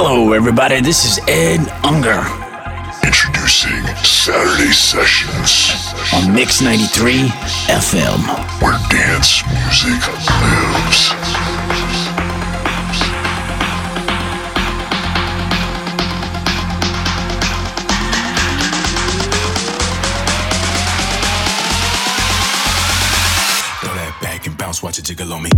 Hello, everybody. This is Ed Unger. Introducing Saturday Sessions on Mix 93 FM, where dance music lives. watch it jiggle on me.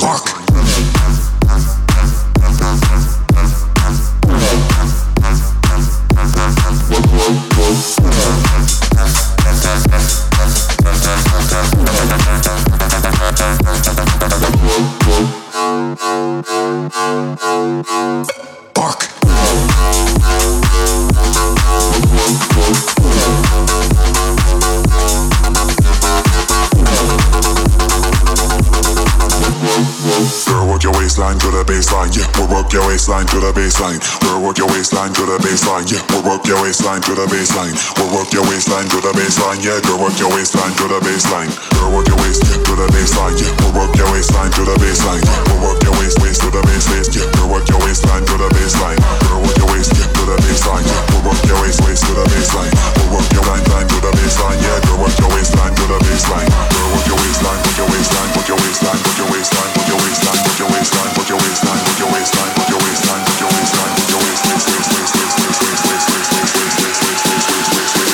Wolf. Waistline baseline. Girl, work your waistline to the baseline. Yeah, we'll work your waistline to the baseline. We'll work your waistline to the baseline. Yeah, girl, work your waistline to the baseline. Girl, work your waist to the baseline. Yeah, we'll work your waistline to the baseline. We'll work your waist waist to the base waist. Yeah, girl, work your waistline to the baseline. Girl, work your waist to the baseline. Yeah, we'll work your waist waist to the baseline. We'll work your line line to the baseline. Yeah, girl, work your waistline to the baseline. Girl, work your waistline, work your waistline, work your waistline, work your waistline, work your waistline, work your waistline, work your waistline, work your waistline, work your waistline, work your waistline, work your waist, waist, waist, waist, waist, waist, waist, waist, waist, waist, waist, waist, waist, waist, waist, waist,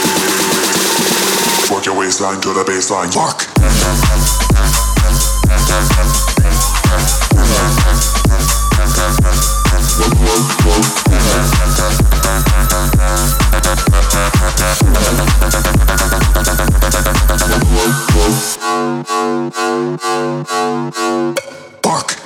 Work your waistline to the baseline. Work. Bark. Bark.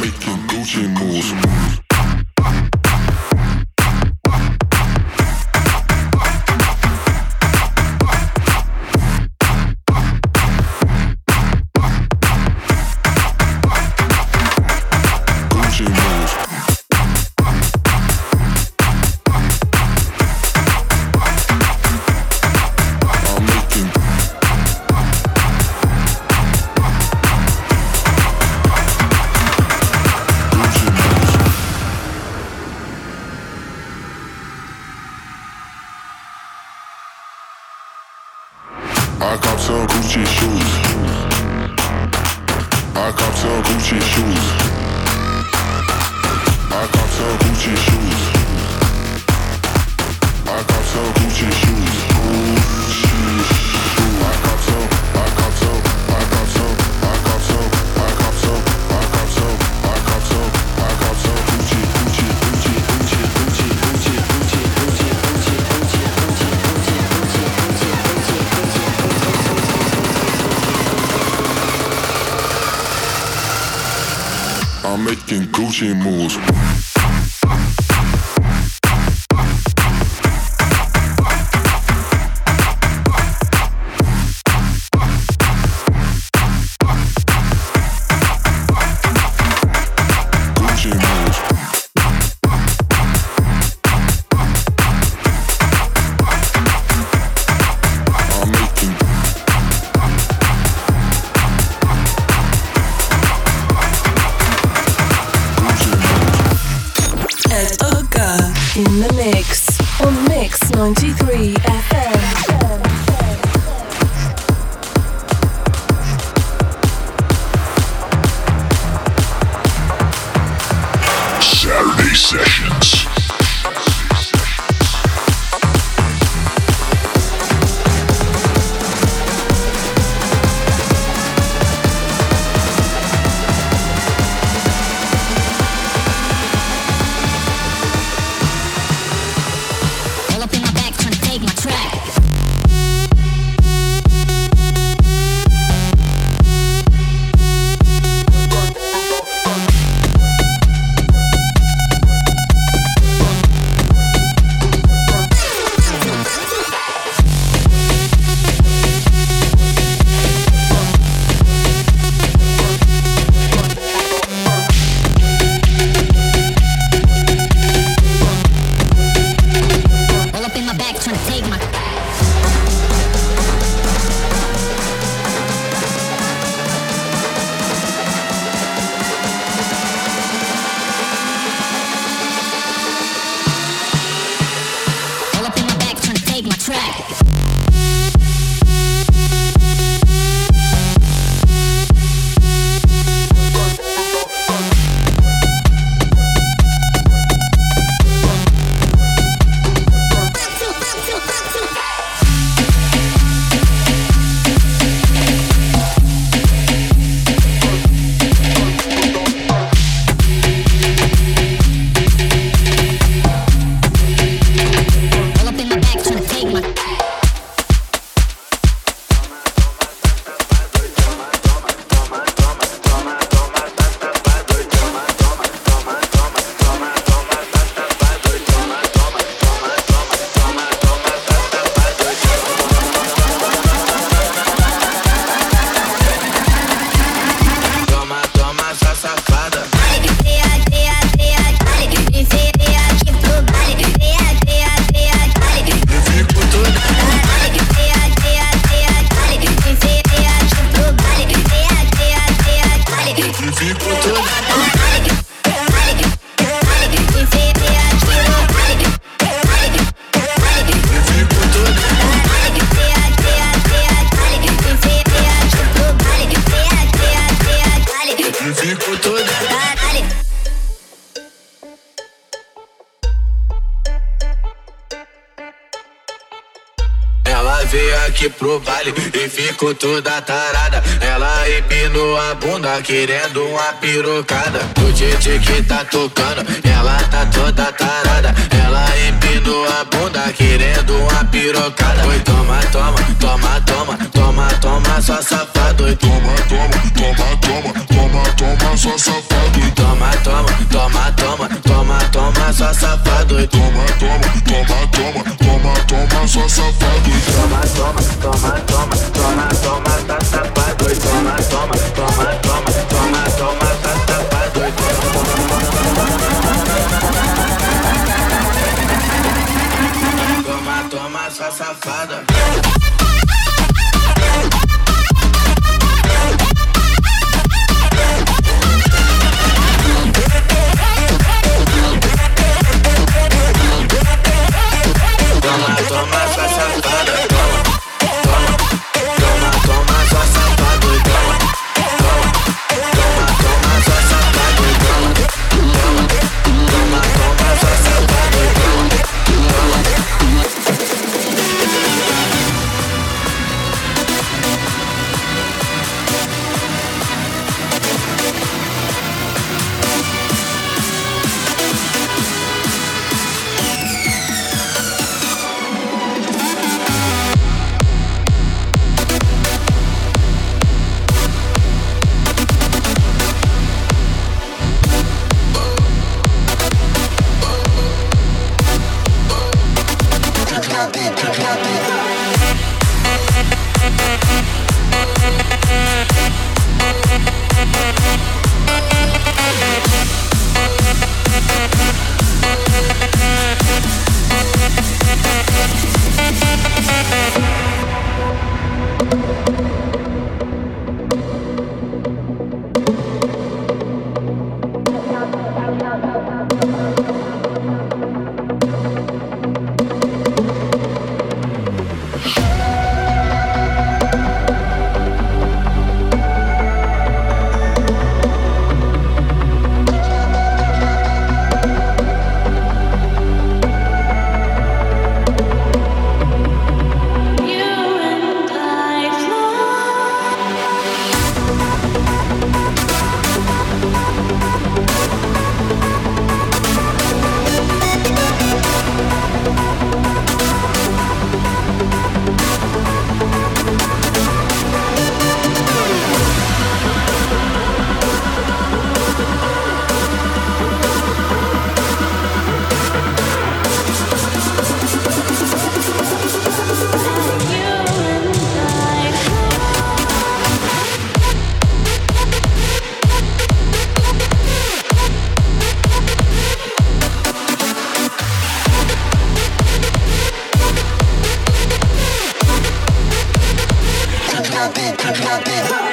Making Gucci moves. Ficou toda tarada. Ela empinou a bunda, querendo uma pirocada. O DJ que tá tocando, ela tá toda tarada. Ela empinou a bunda, querendo uma pirocada. Oi, toma, toma, toma, toma, toma, toma, só safado. Oi, toma, toma, toma, toma, toma, toma, só safado. Toma, toma, toma, toma, toma, toma, só safado. Toma, toma, toma, toma, toma, toma, só safado. Toma, toma, toma, toma, toma, toma, tá safado. Toma, toma, toma, toma, toma, toma, tá safado. Toma, toma, só safada. Drop it.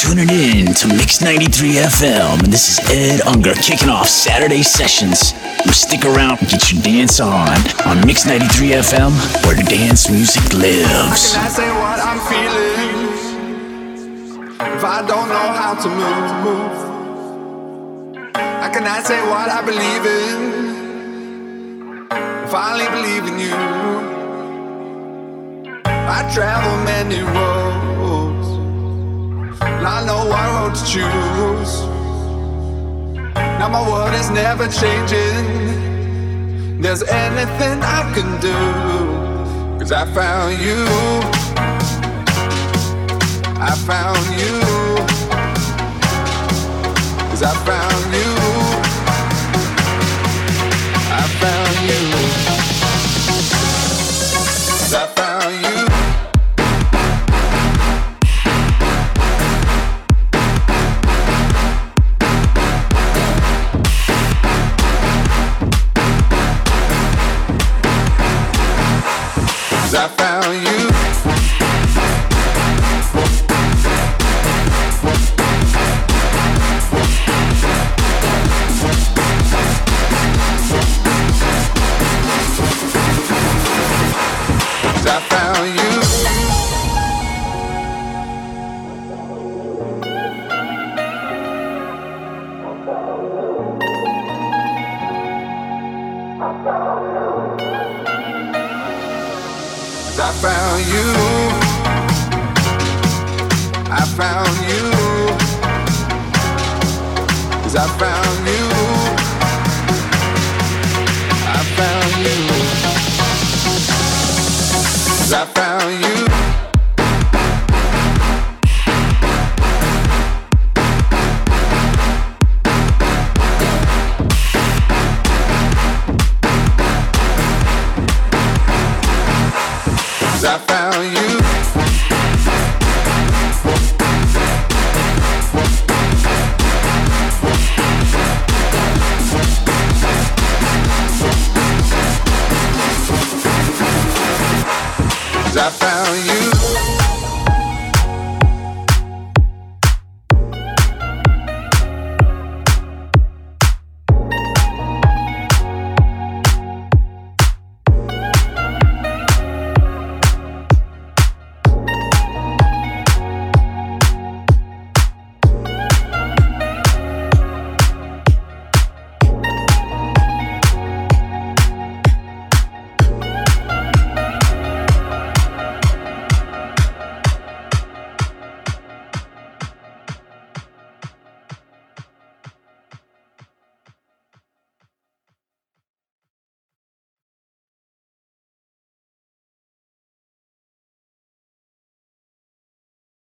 Tuning in to Mix 93 FM. And this is Ed Unger kicking off Saturday sessions. stick around and get your dance on on Mix 93 FM, where dance music lives. How can I say what I'm feeling if I don't know how to move? How can I cannot say what I believe in if I only believe in you? I travel many roads, I know road to choose. Now my world is never changing. There's anything I can do, cause I found you. I found you. Cause I found you. I found you.